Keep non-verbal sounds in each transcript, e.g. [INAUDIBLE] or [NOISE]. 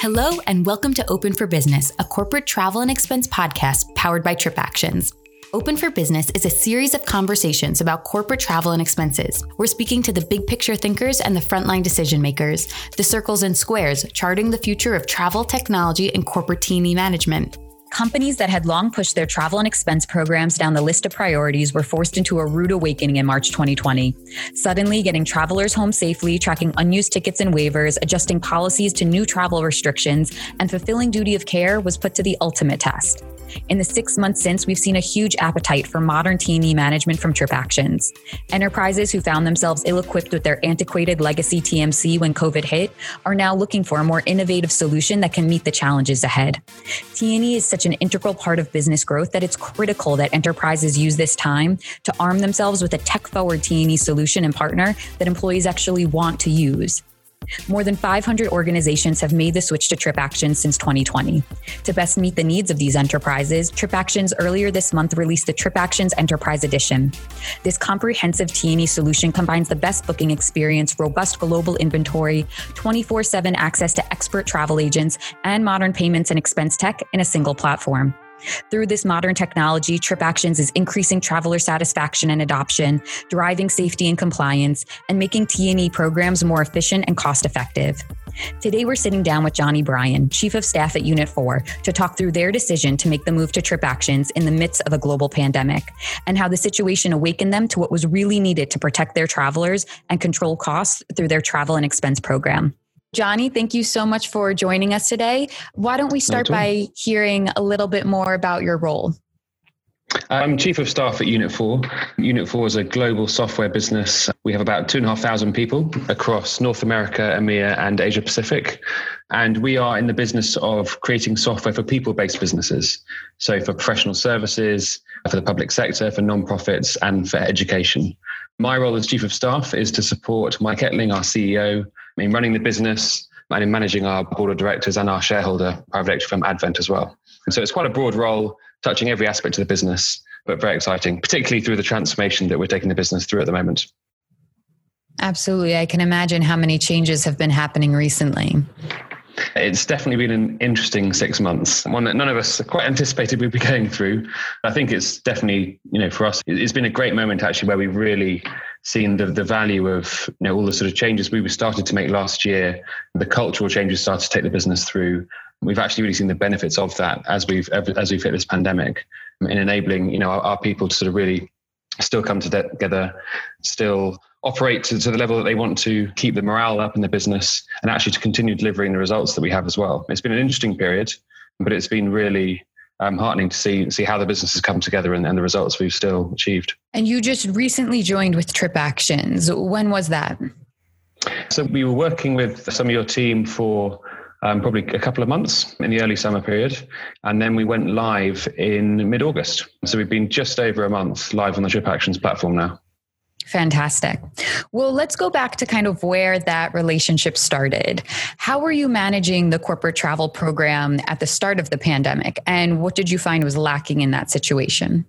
Hello, and welcome to Open for Business, a corporate travel and expense podcast powered by TripActions. Open for Business is a series of conversations about corporate travel and expenses. We're speaking to the big picture thinkers and the frontline decision makers, the circles and squares, charting the future of travel, technology, and corporate T&E management. Companies that had long pushed their travel and expense programs down the list of priorities were forced into a rude awakening in March 2020. Suddenly, getting travelers home safely, tracking unused tickets and waivers, adjusting policies to new travel restrictions, and fulfilling duty of care was put to the ultimate test. In the six months since, we've seen a huge appetite for modern T&E management from TripActions. Enterprises who found themselves ill-equipped with their antiquated legacy TMC when COVID hit are now looking for a more innovative solution that can meet the challenges ahead. T&E is such an integral part of business growth that it's critical that enterprises use this time to arm themselves with a tech-forward T&E solution and partner that employees actually want to use. More than 500 organizations have made the switch to TripActions since 2020. To best meet the needs of these enterprises, TripActions earlier this month released the TripActions Enterprise Edition. This comprehensive T&E solution combines the best booking experience, robust global inventory, 24/7 access to expert travel agents, and modern payments and expense tech in a single platform. Through this modern technology, TripActions is increasing traveler satisfaction and adoption, driving safety and compliance, and making T&E programs more efficient and cost effective. Today, we're sitting down with Johnny Bryan, Chief of Staff at Unit 4, to talk through their decision to make the move to TripActions in the midst of a global pandemic and how the situation awakened them to what was really needed to protect their travelers and control costs through their travel and expense program. Johnny, thank you so much for joining us today. Why don't we start by hearing a little bit more about your role? I'm Chief of Staff at Unit 4. Unit 4 is a global software business. We have about 2,500 people across North America, EMEA, and Asia Pacific. And we are in the business of creating software for people based businesses. So, for professional services, for the public sector, for non-profits, and for education. My role as Chief of Staff is to support Mike Ettling, our CEO, in running the business and in managing our board of directors and our shareholder private equity firm Advent as well. So it's quite a broad role, touching every aspect of the business, but very exciting, particularly through the transformation that we're taking the business through at the moment. Absolutely. I can imagine how many changes have been happening recently. It's definitely been an interesting six months, one that none of us quite anticipated we'd be going through. I think it's definitely, you know, for us, it's been a great moment actually where we've really seen the, the value of you know all the sort of changes we started to make last year, the cultural changes started to take the business through. We've actually really seen the benefits of that as we've as we've hit this pandemic in enabling you know our, our people to sort of really still come together, still operate to, to, the level that they want to keep the morale up in the business and actually to continue delivering the results that we have as well. It's been an interesting period, but it's been really um, heartening to see see how the business has come together and, and the results we've still achieved. And you just recently joined with TripActions. When was that? So we were working with some of your team for um, probably a couple of months in the early summer period. And then we went live in mid August. So we've been just over a month live on the TripActions platform now. Fantastic. Well, let's go back to kind of where that relationship started. How were you managing the corporate travel program at the start of the pandemic? And what did you find was lacking in that situation?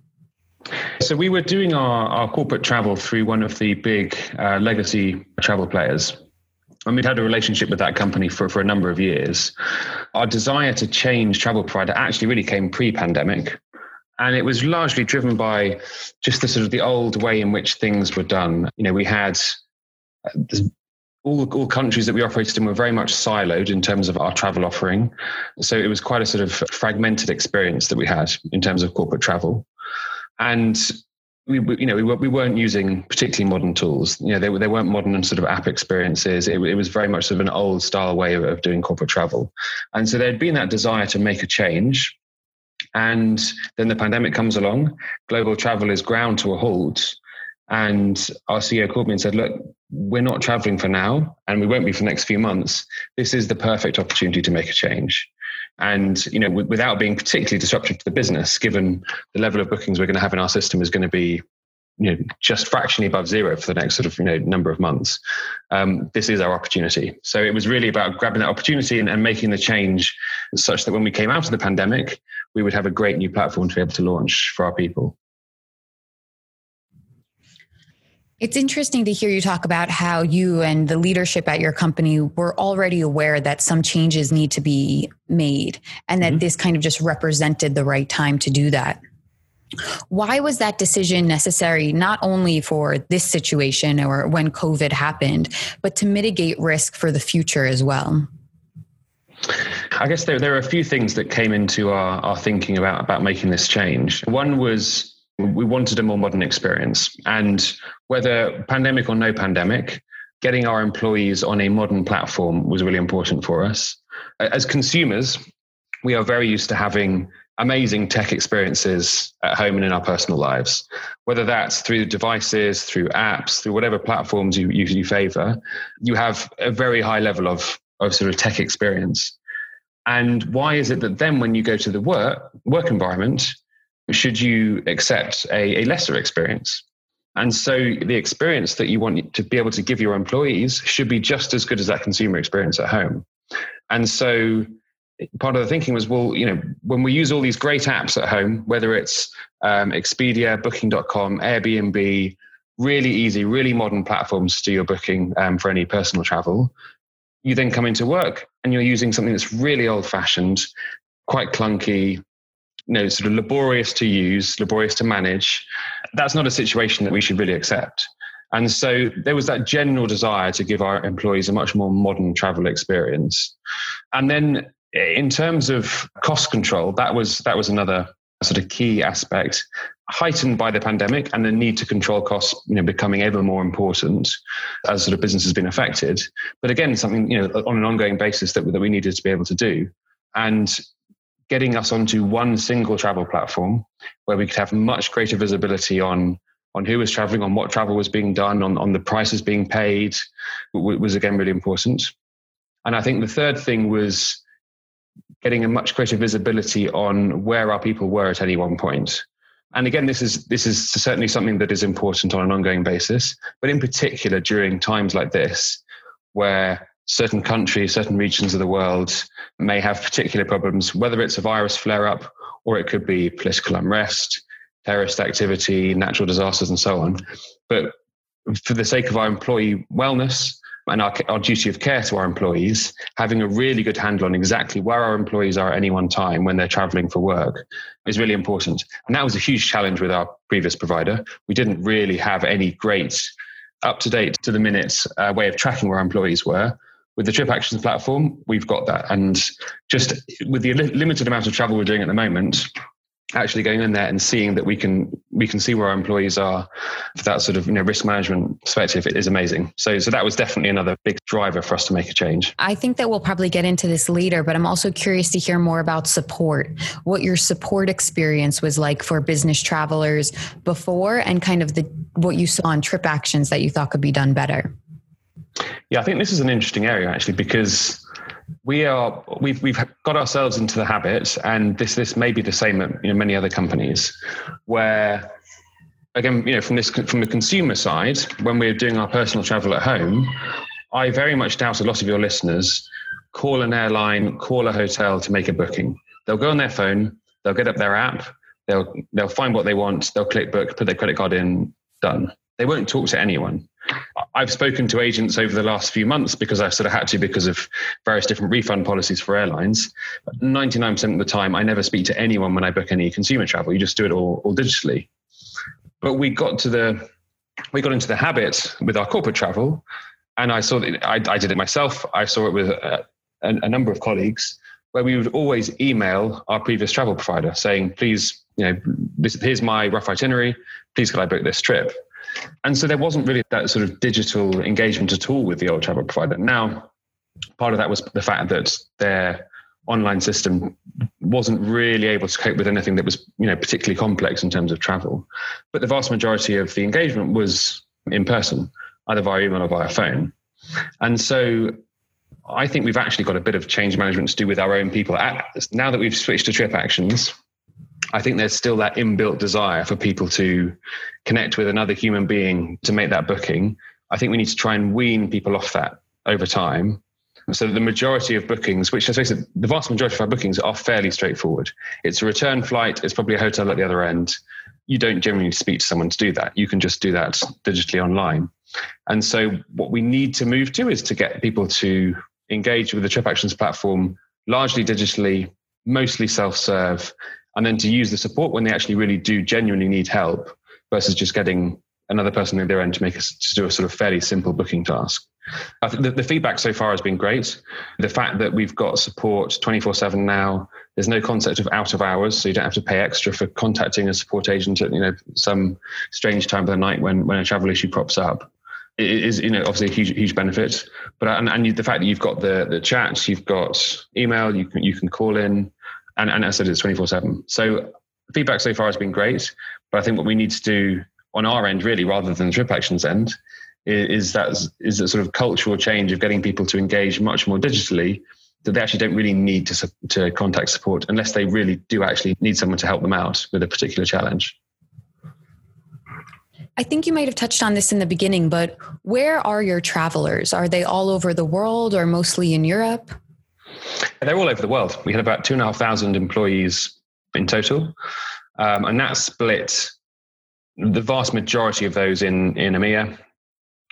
So, we were doing our, our corporate travel through one of the big uh, legacy travel players. And we'd had a relationship with that company for, for a number of years. Our desire to change travel provider actually really came pre pandemic and it was largely driven by just the sort of the old way in which things were done. You know, we had uh, all all countries that we operated in were very much siloed in terms of our travel offering, so it was quite a sort of fragmented experience that we had in terms of corporate travel, and. We, you know, we, we weren't using particularly modern tools. You know, they, they weren't modern and sort of app experiences. It, it was very much sort of an old style way of, of doing corporate travel. And so there'd been that desire to make a change and then the pandemic comes along, global travel is ground to a halt. And our CEO called me and said, Look, we're not traveling for now, and we won't be for the next few months. This is the perfect opportunity to make a change. And you know, w- without being particularly disruptive to the business, given the level of bookings we're going to have in our system is going to be you know just fractionally above zero for the next sort of you know number of months um, this is our opportunity so it was really about grabbing that opportunity and, and, making the change such that when we came out of the pandemic we would have a great new platform to be able to launch for our people It's interesting to hear you talk about how you and the leadership at your company were already aware that some changes need to be made and that mm-hmm. this kind of just represented the right time to do that. Why was that decision necessary, not only for this situation or when COVID happened, but to mitigate risk for the future as well? I guess there, there are a few things that came into our, our thinking about, about making this change. One was we wanted a more modern experience. And whether pandemic or no pandemic, getting our employees on a modern platform was really important for us. As consumers, we are very used to having amazing tech experiences at home and in our personal lives, whether that's through devices, through apps, through whatever platforms you usually favor, you have a very high level of, of sort of tech experience. And why is it that then when you go to the work work environment, should you accept a, a lesser experience? And so the experience that you want to be able to give your employees should be just as good as that consumer experience at home. And so part of the thinking was, well, you know, when we use all these great apps at home, whether it's um, Expedia, Booking.com, Airbnb, really easy, really modern platforms to do your booking um, for any personal travel, you then come into work and you're using something that's really old fashioned, quite clunky, you know, sort of laborious to use, laborious to manage, that's not a situation that we should really accept. And so there was that general desire to give our employees a much more modern travel experience. And then eh, in terms of cost control, that was that was another sort of key aspect, heightened by the pandemic and the need to control costs, you know, becoming ever more important as sort of business has been affected. But again, something you know on an ongoing basis that that we needed to be able to do. And getting us onto one single travel platform where we could have much greater visibility on on who was traveling, on what travel was being done, on, on the prices being paid was again really important. And I think the third thing was getting a much greater visibility on where our people were at any one point. And again, this is this is certainly something that is important on an ongoing basis, but in particular during times like this, where certain countries, certain regions of the world may have particular problems, whether it's a virus flare up or it could be political unrest, terrorist activity, natural disasters, and so on. But for the sake of our employee wellness and our, our duty of care to our employees, having a really good handle on exactly where our employees are at any one time when they're traveling for work is really important. And that was a huge challenge with our previous provider. We didn't really have any great up to date to the minute uh, way of tracking where our employees were with the TripActions platform, we've got that. And just with the limited amount of travel we're doing at the moment, actually going in there and seeing that we can we can see where our employees are for that sort of you know risk management perspective it is amazing. So so that was definitely another big driver for us to make a change. I think that we'll probably get into this later but i'm also curious to hear more about support what your support experience was like for business travelers before and kind of the what you saw on TripActions that you thought could be done better. Yeah, I think this is an interesting area actually because we are we've we've got ourselves into the habit, and this this may be the same at you know, many other companies, where again you know from this from the consumer side, when we're doing our personal travel at home, I very much doubt a lot of your listeners call an airline, call a hotel to make a booking. They'll go on their phone, they'll get up their app, they'll they'll find what they want, they'll click book, put their credit card in, done. They won't talk to anyone. I've spoken to agents over the last few months because I've sort of had to because of various different refund policies for airlines. But 99% of the time, I never speak to anyone when I book any consumer travel. You just do it all, all digitally. But we got to the we got into the habit with our corporate travel, and I saw that I, I did it myself. I saw it with a, a, a number of colleagues where we would always email our previous travel provider saying, "Please, you know, this, here's my rough itinerary. Please, could I book this trip?" And so there wasn't really that sort of digital engagement at all with the old travel provider. Now, part of that was the fact that their online system wasn't really able to cope with anything that was, you know, particularly complex in terms of travel. But the vast majority of the engagement was in person, either via email or via phone. And so I think we've actually got a bit of change management to do with our own people. Now that we've switched to TripActions, I think there's still that inbuilt desire for people to connect with another human being to make that booking. I think we need to try and wean people off that over time. So the majority of bookings, which let's face it, the vast majority of our bookings are fairly straightforward. It's a return flight, it's probably a hotel at the other end. you don't generally speak to someone to do that. You can just do that digitally online. And so, what we need to move to is to get people to engage with the TripActions platform largely digitally, mostly self serve, and then to use the support when they actually really do genuinely need help versus just getting another person at their end to make us to do a sort of fairly simple booking task. I think the, the feedback so far has been great. The fact that we've got support 24 7 now, there's no concept of out of hours, so you don't have to pay extra for contacting a support agent at you know some strange time of the night when, when a travel issue crops up. It is you know obviously a huge huge benefit, but and, and the fact that you've got the the chat, you've got email, you can you can call in, and and as I said, it's 24 seven. So feedback so far has been great, but I think what we need to do on our end, really, rather than TripActions end, is that is that sort of cultural change of getting people to engage much more digitally that they actually don't really need to to contact support unless they really do actually need someone to help them out with a particular challenge. I think you might have touched on this in the beginning, but where are your travelers? Are they all over the world or mostly in Europe? They're all over the world. We had about two and a half thousand employees in total, um, and that split the vast majority of those in in EMEA.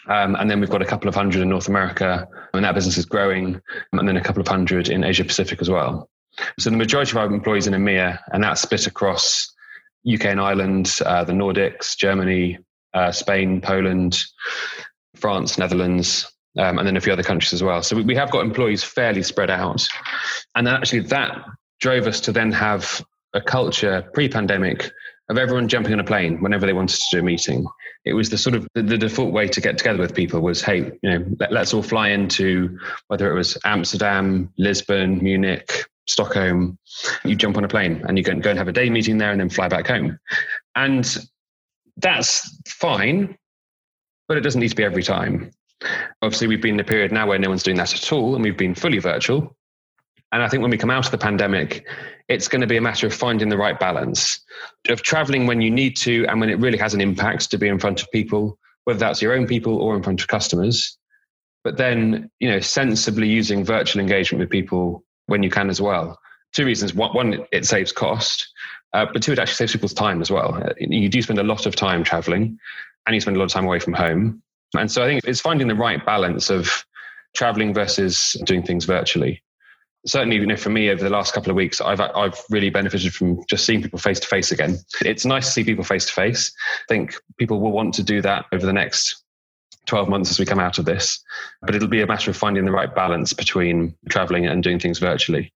Um, and then we've got a couple of hundred in North America, and that business is growing, and then a couple of hundred in Asia Pacific as well. So the majority of our employees in EMEA, and that's split across UK and Ireland, uh, the Nordics, Germany, uh, Spain, Poland, France, Netherlands, um, and then a few other countries as well. So we, we have got employees fairly spread out, and then actually that drove us to then have a culture pre-pandemic of everyone jumping on a plane whenever they wanted to do a meeting. It was the sort of the, the default way to get together with people was, hey, you know, let, us all fly into whether it was Amsterdam, Lisbon, Munich, Stockholm. You jump on a plane and you go, go and have a day meeting there and then fly back home. And that's fine, but it doesn't need to be every time. Obviously, we've been in a period now where no one's doing that at all, and we've been fully virtual. And I think when we come out of the pandemic, it's going to be a matter of finding the right balance of traveling when you need to and when it really has an impact to be in front of people, whether that's your own people or in front of customers. But then, you know, sensibly using virtual engagement with people when you can as well. Two reasons. One, it saves cost, uh, but two, it actually saves people's time as well. You do spend a lot of time traveling and you spend a lot of time away from home. And so I think it's finding the right balance of traveling versus doing things virtually. Certainly you know for me over the last couple of weeks i've i've really benefited from just seeing people face to face again. It's nice to see people face to face i think people will want to do that over the next 12 months as we come out of this. But it'll be a matter of finding the right balance between traveling and doing things virtually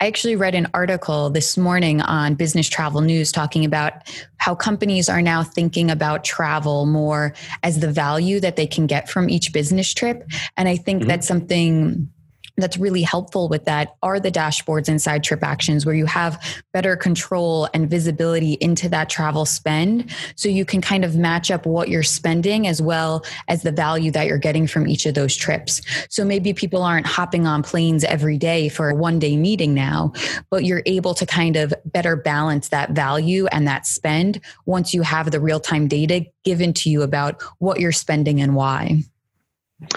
I actually read an article this morning on Business Travel News talking about how companies are now thinking about travel more as the value that they can get from each business trip. And I think mm-hmm. that's something that's really helpful with that are the dashboards inside TripActions where you have better control and visibility into that travel spend. So you can kind of match up what you're spending as well as the value that you're getting from each of those trips. So maybe people aren't hopping on planes every day for a one day meeting now but you're able to kind of better balance that value and that spend once you have the real time data given to you about what you're spending and why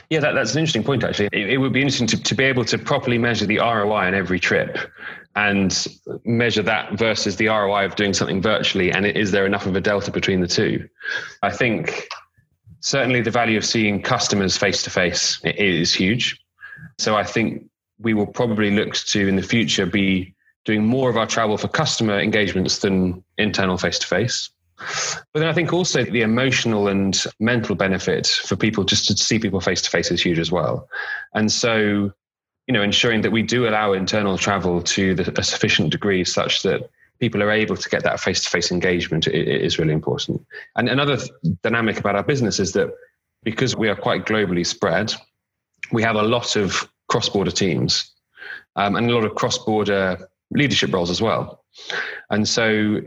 yeah, that, that's an interesting point, actually. It, it would be interesting to, to be able to properly measure the ROI on every trip and measure that versus the ROI of doing something virtually. And is there enough of a delta between the two? I think certainly the value of seeing customers face to face is huge. So I think we will probably look to in the future be doing more of our travel for customer engagements than internal face to face. But then I think also the emotional and mental benefit for people just to see people face to face is huge as well. And so, you know, ensuring that we do allow internal travel to the, a sufficient degree such that people are able to get that face to face engagement is really important. And another dynamic about our business is that because we are quite globally spread, we have a lot of cross border teams um, and a lot of cross border leadership roles as well. And so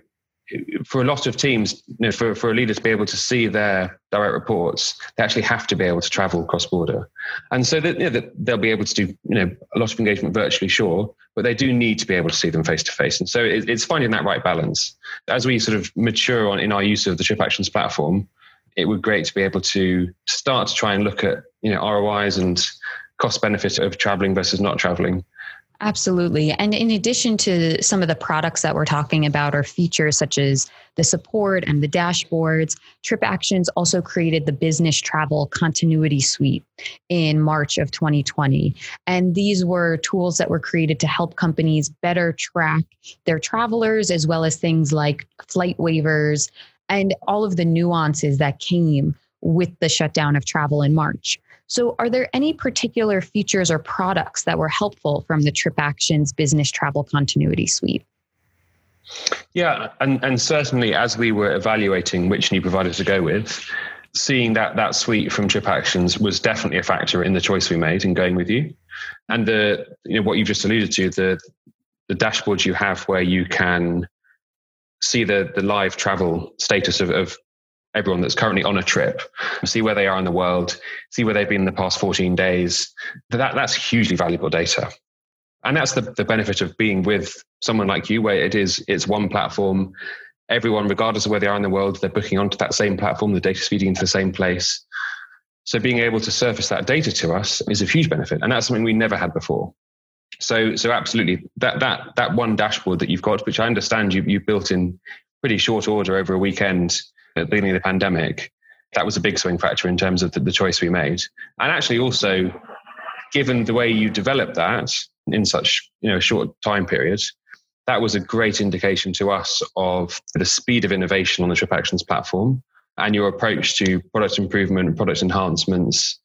for a lot of teams, you know, for, for a leader to be able to see their direct reports, they actually have to be able to travel cross border. And so that, you know, they'll be able to do you know, a lot of engagement virtually, sure, but they do need to be able to see them face to face. And so it, it's finding that right balance. As we sort of mature on in our use of the TripActions platform, it would be great to be able to start to try and look at you know ROIs and cost benefit of traveling versus not traveling Absolutely. And in addition to some of the products that we're talking about or features such as the support and the dashboards, TripActions also created the Business Travel Continuity Suite in March of 2020. And these were tools that were created to help companies better track their travelers, as well as things like flight waivers and all of the nuances that came with the shutdown of travel in March. So, are there any particular features or products that were helpful from the TripActions Business Travel Continuity Suite? Yeah, and, and certainly as we were evaluating which new provider to go with, seeing that that suite from TripActions was definitely a factor in the choice we made in going with you. And the you know what you've just alluded to, the the dashboards you have where you can see the the live travel status of, of everyone that's currently on a trip, see where they are in the world, see where they've been in the past 14 days. That, that's hugely valuable data. And that's the, the benefit of being with someone like you, where it is it's one platform. Everyone, regardless of where they are in the world, they're booking onto that same platform, the data's feeding into the same place. So being able to surface that data to us is a huge benefit. And that's something we never had before. So so absolutely that that that one dashboard that you've got, which I understand you you built in pretty short order over a weekend, at the beginning of the pandemic, that was a big swing factor in terms of the, the choice we made. And actually, also, given the way you developed that in such you know short time period, that was a great indication to us of the speed of innovation on the TripActions platform and your approach to product improvement, product enhancements,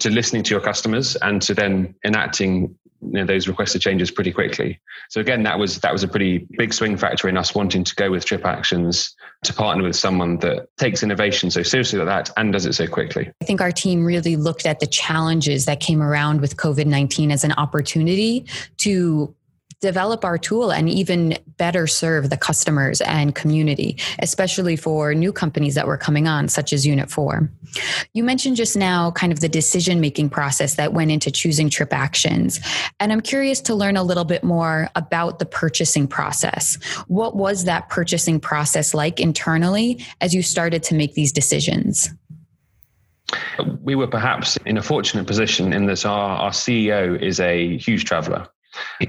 to listening to your customers, and to then enacting you know, those requested changes pretty quickly. So again, that was that was a pretty big swing factor in us wanting to go with TripActions to partner with someone that takes innovation so seriously like that and does it so quickly. I think our team really looked at the challenges that came around with COVID 19 as an opportunity to develop our tool and even better serve the customers and community, especially for new companies that were coming on, such as Unit 4. You mentioned just now kind of the decision making process that went into choosing TripActions. And I'm curious to learn a little bit more about the purchasing process. What was that purchasing process like internally as you started to make these decisions? We were perhaps in a fortunate position in that our, our CEO is a huge traveler.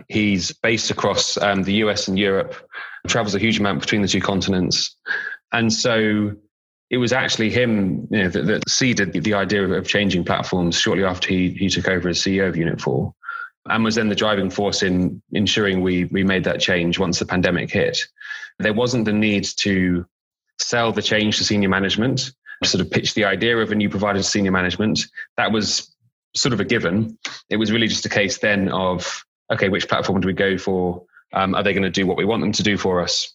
He's based across um, the US and Europe, travels a huge amount between the two continents. And so it was actually him you know, that, that seeded the idea of changing platforms shortly after he, he took over as CEO of Unit 4 and was then the driving force in ensuring we, we made that change once the pandemic hit. There wasn't the need to sell the change to senior management, sort of pitch the idea of a new provider to senior management. That was sort of a given. It was really just a case then of okay, which platform do we go for? Um, are they going to do what we want them to do for us?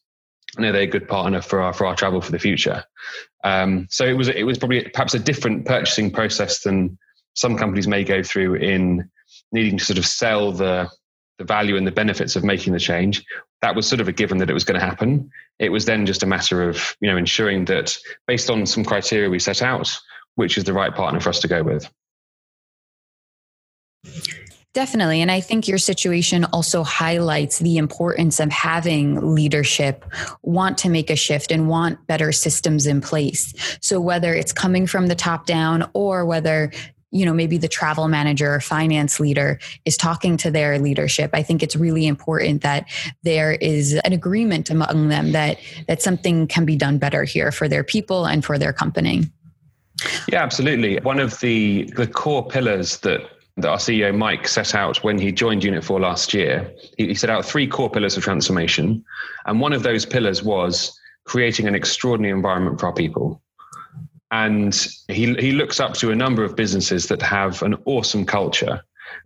And are they a good partner for our for our travel for the future? Um, so it was it was probably perhaps a different purchasing process than some companies may go through in needing to sort of sell the the value and the benefits of making the change. That was sort of a given that it was going to happen. It was then just a matter of you know ensuring that based on some criteria we set out, which is the right partner for us to go with. Definitely. And I think your situation also highlights the importance of having leadership want to make a shift and want better systems in place. So whether it's coming from the top down or whether you know maybe the travel manager or finance leader is talking to their leadership i think it's really important that there is an agreement among them that that something can be done better here for their people and for their company yeah absolutely one of the the core pillars that that our CEO Mike set out when he joined Unit 4 last year. He, he set out three core pillars of transformation. And one of those pillars was creating an extraordinary environment for our people. And he, he looks up to a number of businesses that have an awesome culture.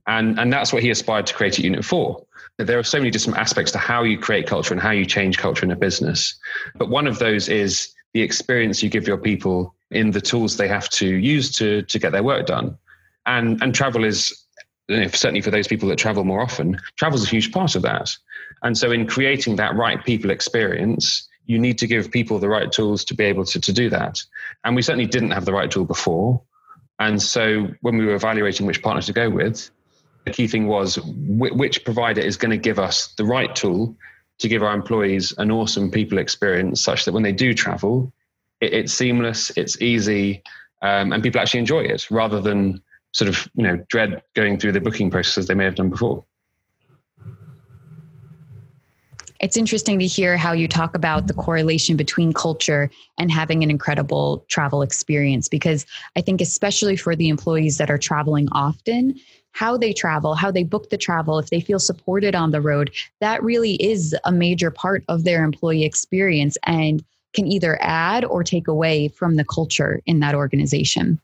And, and that's what he aspired to create at Unit 4. There are so many different aspects to how you create culture and how you change culture in a business. But one of those is the experience you give your people in the tools they have to use to, to get their work done and and travel is you know, certainly for those people that travel more often travel is a huge part of that. And so in creating that right people experience you need to give people the right tools to be able to, to do that. And we certainly didn't have the right tool before. And so when we were evaluating which partner to go with the key thing was which provider is going to give us the right tool to give our employees an awesome people experience such that when they do travel it's seamless it's easy um, and people actually enjoy it rather than sort of you know dread going through the booking process as they may have done before. It's interesting to hear how you talk about the correlation between culture and having an incredible travel experience because I think, especially for the employees that are traveling often, how they travel, how they book the travel, if they feel supported on the road, that really is a major part of their employee experience and can either add or take away from the culture in that organization.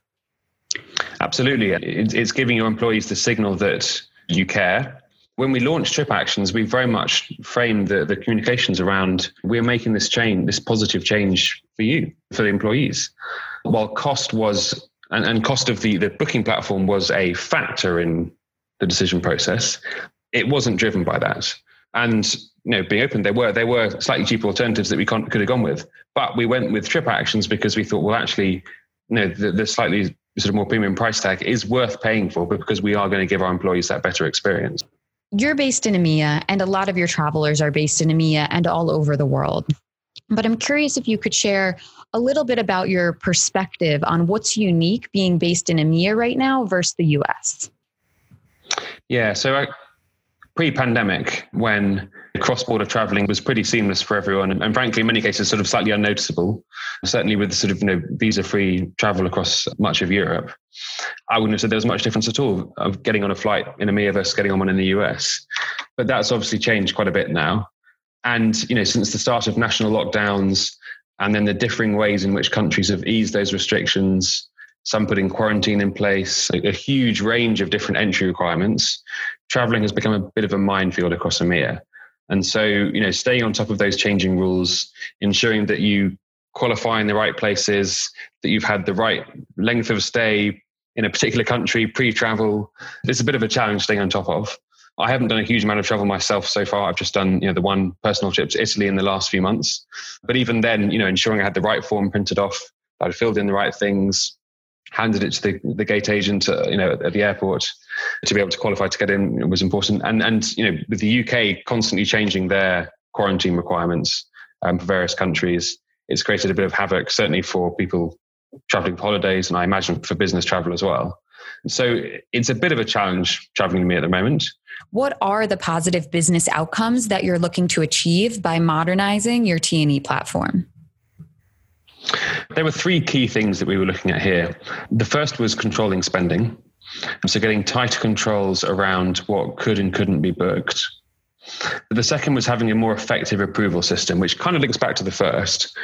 Absolutely. It's giving your employees the signal that you care. When we launched TripActions, we very much framed the, the communications around we're making this change, this positive change for you, for the employees. While cost was and, and cost of the, the booking platform was a factor in the decision process. It wasn't driven by that. And you know, being open, there were there were slightly cheaper alternatives that we could have gone with, but we went with TripActions because we thought, well, actually, you know, the, the slightly sort of more premium price tag is worth paying for, because we are going to give our employees that better experience. You're based in EMEA, and a lot of your travelers are based in EMEA and all over the world. But I'm curious if you could share a little bit about your perspective on what's unique being based in EMEA right now versus the US. Yeah, so I, pre-pandemic, when cross-border traveling was pretty seamless for everyone, and, and frankly, in many cases, sort of slightly unnoticeable. Certainly, with sort of you know visa-free travel across much of Europe, I wouldn't have said there was much difference at all of getting on a flight in EMEA versus getting on one in the US. But that's obviously changed quite a bit now. And you know, since the start of national lockdowns, and then the differing ways in which countries have eased those restrictions, some putting quarantine in place, a, a huge range of different entry requirements, traveling has become a bit of a minefield across EMEA. And so, you know, staying on top of those changing rules, ensuring that you qualify in the right places, that you've had the right length of stay in a particular country pre-travel, it's a bit of a challenge staying on top of. I haven't done a huge amount of travel myself so far. I've just done, you know, the one personal trip to Italy in the last few months. But even then, you know, ensuring I had the right form printed off, I'd filled in the right things, handed it to the, the gate agent, uh, you know, at the airport to be able to qualify to get in was important. And and you know, with the UK constantly changing their quarantine requirements um, for various countries, it's created a bit of havoc, certainly for people traveling for holidays, and I imagine for business travel as well. So it's a bit of a challenge traveling to me at the moment. What are the positive business outcomes that you're looking to achieve by modernizing your T&E platform? There were three key things that we were looking at here. The first was controlling spending. So getting tighter controls around what could and couldn't be booked. The second was having a more effective approval system, which kind of links back to the first.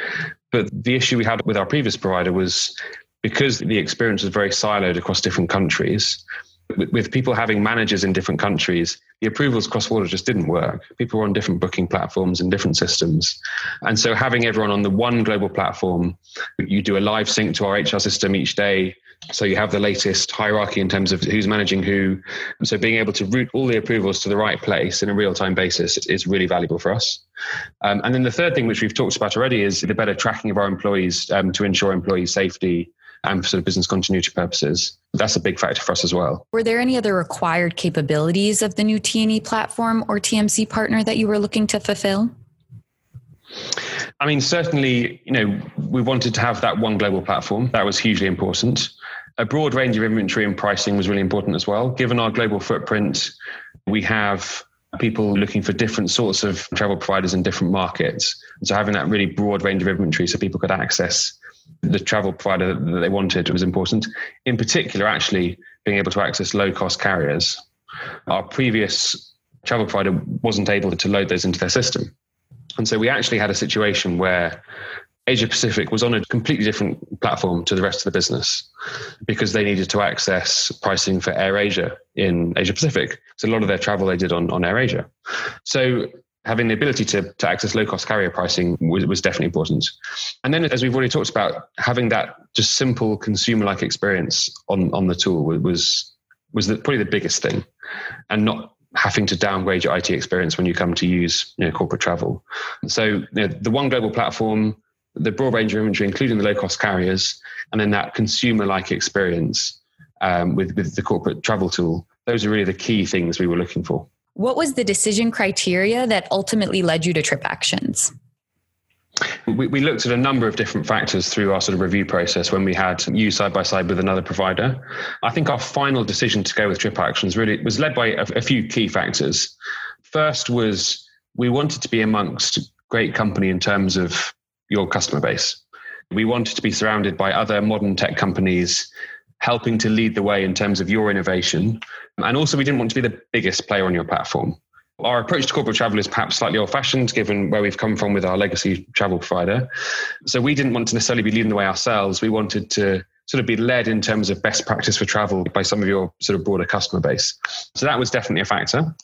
But the issue we had with our previous provider was because the experience was very siloed across different countries, with, with people having managers in different countries, the approvals cross border just didn't work. People were on different booking platforms and different systems. And so having everyone on the one global platform, you do a live sync to our HR system each day. So you have the latest hierarchy in terms of who's managing who. So being able to route all the approvals to the right place in a real time basis is really valuable for us. Um, and then the third thing, which we've talked about already, is the better tracking of our employees um, to ensure employee safety and for sort of business continuity purposes. That's a big factor for us as well. Were there any other required capabilities of the new T&E platform or TMC partner that you were looking to fulfill? I mean, certainly, you know, we wanted to have that one global platform. That was hugely important. A broad range of inventory and pricing was really important as well. Given our global footprint, we have people looking for different sorts of travel providers in different markets. So having that really broad range of inventory so people could access the travel provider that they wanted was important. In particular, actually being able to access low cost carriers. Our previous travel provider wasn't able to load those into their system. And so we actually had a situation where Asia Pacific was on a completely different platform to the rest of the business because they needed to access pricing for Air Asia in Asia Pacific. So a lot of their travel they did on, on Air Asia. So having the ability to, to access low cost carrier pricing was, was definitely important. And then, as we've already talked about, having that just simple consumer like experience on, on the tool was, was the, probably the biggest thing and not having to downgrade your IT experience when you come to use you know, corporate travel. So you know, the one global platform, the broad range of inventory, including the low cost carriers, and then that consumer like experience um, with, with the corporate travel tool, those are really the key things we were looking for. What was the decision criteria that ultimately led you to TripActions? We, we, looked at a number of different factors through our sort of review process when we had you side by side with another provider. I think our final decision to go with TripActions really was led by a, a few key factors. First was we wanted to be amongst great company in terms of your customer base. We wanted to be surrounded by other modern tech companies helping to lead the way in terms of your innovation. And also, we didn't want to be the biggest player on your platform. Our approach to corporate travel is perhaps slightly old fashioned given where we've come from with our legacy travel provider. So we didn't want to necessarily be leading the way ourselves. We wanted to sort of be led in terms of best practice for travel by some of your sort of broader customer base. So that was definitely a factor.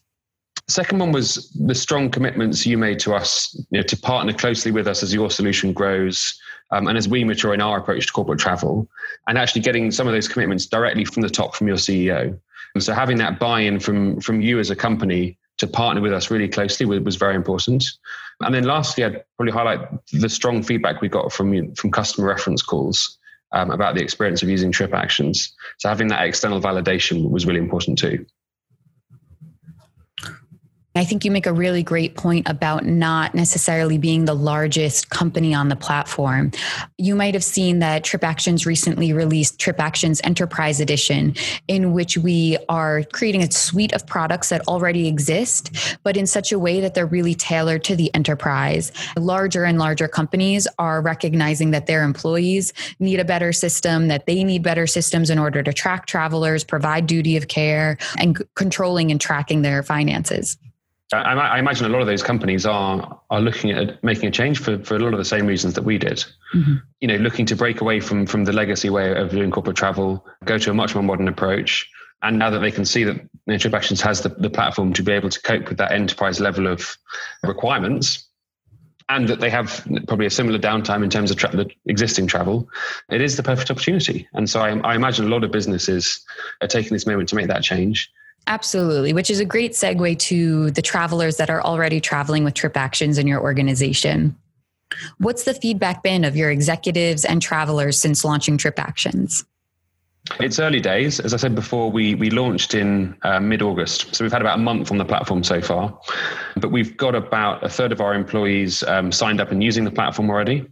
Second one was the strong commitments you made to us you know, to partner closely with us as your solution grows um, and as we mature in our approach to corporate travel, and actually getting some of those commitments directly from the top from your CEO. And so having that buy-in from from you as a company to partner with us really closely was, very important. And then lastly, I'd probably highlight the strong feedback we got from from customer reference calls um, about the experience of using TripActions. So having that external validation was really important too. I think you make a really great point about not necessarily being the largest company on the platform. You might have seen that TripActions recently released TripActions Enterprise Edition, in which we are creating a suite of products that already exist, but in such a way that they're really tailored to the enterprise. Larger and larger companies are recognizing that their employees need a better system, that they need better systems in order to track travelers, provide duty of care, and controlling and tracking their finances. I, I, imagine a lot of those companies are are looking at making a change for, for a lot of the same reasons that we did. Mm-hmm. You know, looking to break away from from the legacy way of doing corporate travel, go to a much more modern approach. And now that they can see that you know, TripActions has the, the platform to be able to cope with that enterprise level of requirements, and that they have probably a similar downtime in terms of tra- the existing travel, it is the perfect opportunity. And so I, I imagine a lot of businesses are taking this moment to make that change. Absolutely, which is a great segue to the travelers that are already traveling with TripActions in your organization. What's the feedback been of your executives and travelers since launching TripActions? It's early days. As I said before, we we launched in uh, mid August, so we've had about a month on the platform so far. But we've got about a third of our employees um, signed up and using the platform already.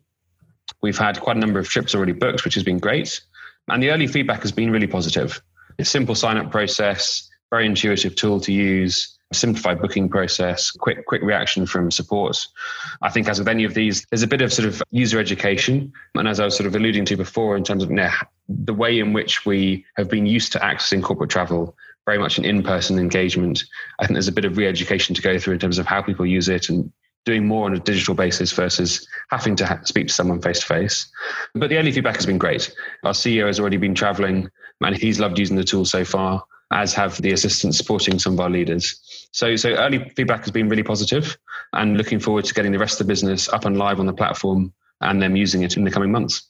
We've had quite a number of trips already booked, which has been great, and the early feedback has been really positive. It's simple sign up process very intuitive tool to use simplified booking process, quick quick reaction from support. I think as with any of these, there's a bit of sort of user education, and as I was sort of alluding to before, in terms of you know, the way in which we have been used to accessing corporate travel, very much an in-person engagement. I think there's a bit of re-education to go through in terms of how people use it and doing more on a digital basis versus having to ha- speak to someone face to face. But the early feedback has been great. Our CEO has already been traveling, and he's loved using the tool so far as have the assistants supporting some of our leaders. So, so early feedback has been really positive and looking forward to getting the rest of the business up and live on the platform and them using it in the coming months.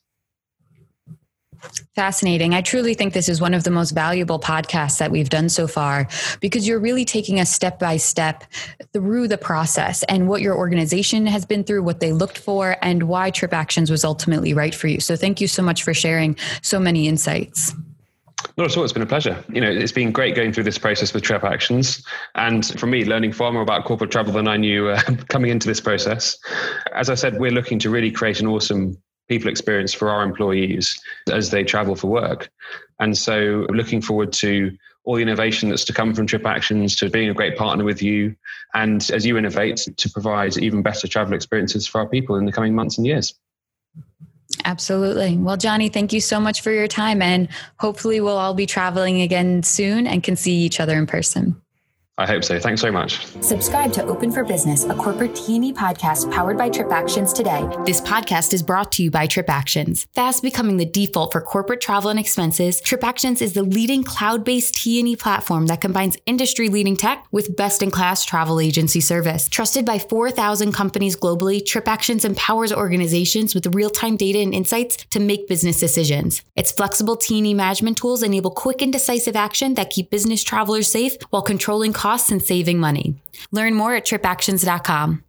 Fascinating. I truly think this is one of the most valuable podcasts that we've done so far because you're really taking us step by step through the process and what your organization has been through, what they looked for, and why TripActions was ultimately right for you. So, thank you so much for sharing so many insights. Not at all. It's been a pleasure. You know, it's been great going through this process with TripActions, and for me, learning far more about corporate travel than I knew uh, [LAUGHS] coming into this process. As I said, we're looking to really create an awesome people experience for our employees as they travel for work, and so looking forward to all the innovation that's to come from TripActions, to being a great partner with you, and as you innovate, to provide even better travel experiences for our people in the coming months and years. Absolutely. Well, Johnny, thank you so much for your time. And hopefully, we'll all be traveling again soon and can see each other in person. I hope so. Thanks so much. Subscribe to Open for Business, a corporate T&E podcast powered by TripActions today. This podcast is brought to you by TripActions. Fast becoming the default for corporate travel and expenses, TripActions is the leading cloud-based T&E platform that combines industry-leading tech with best-in-class travel agency service. Trusted by 4,000 companies globally, TripActions empowers organizations with real-time data and insights to make business decisions. Its flexible T&E management tools enable quick and decisive action that keep business travelers safe while controlling costs costs and saving money. Learn more at tripactions.com.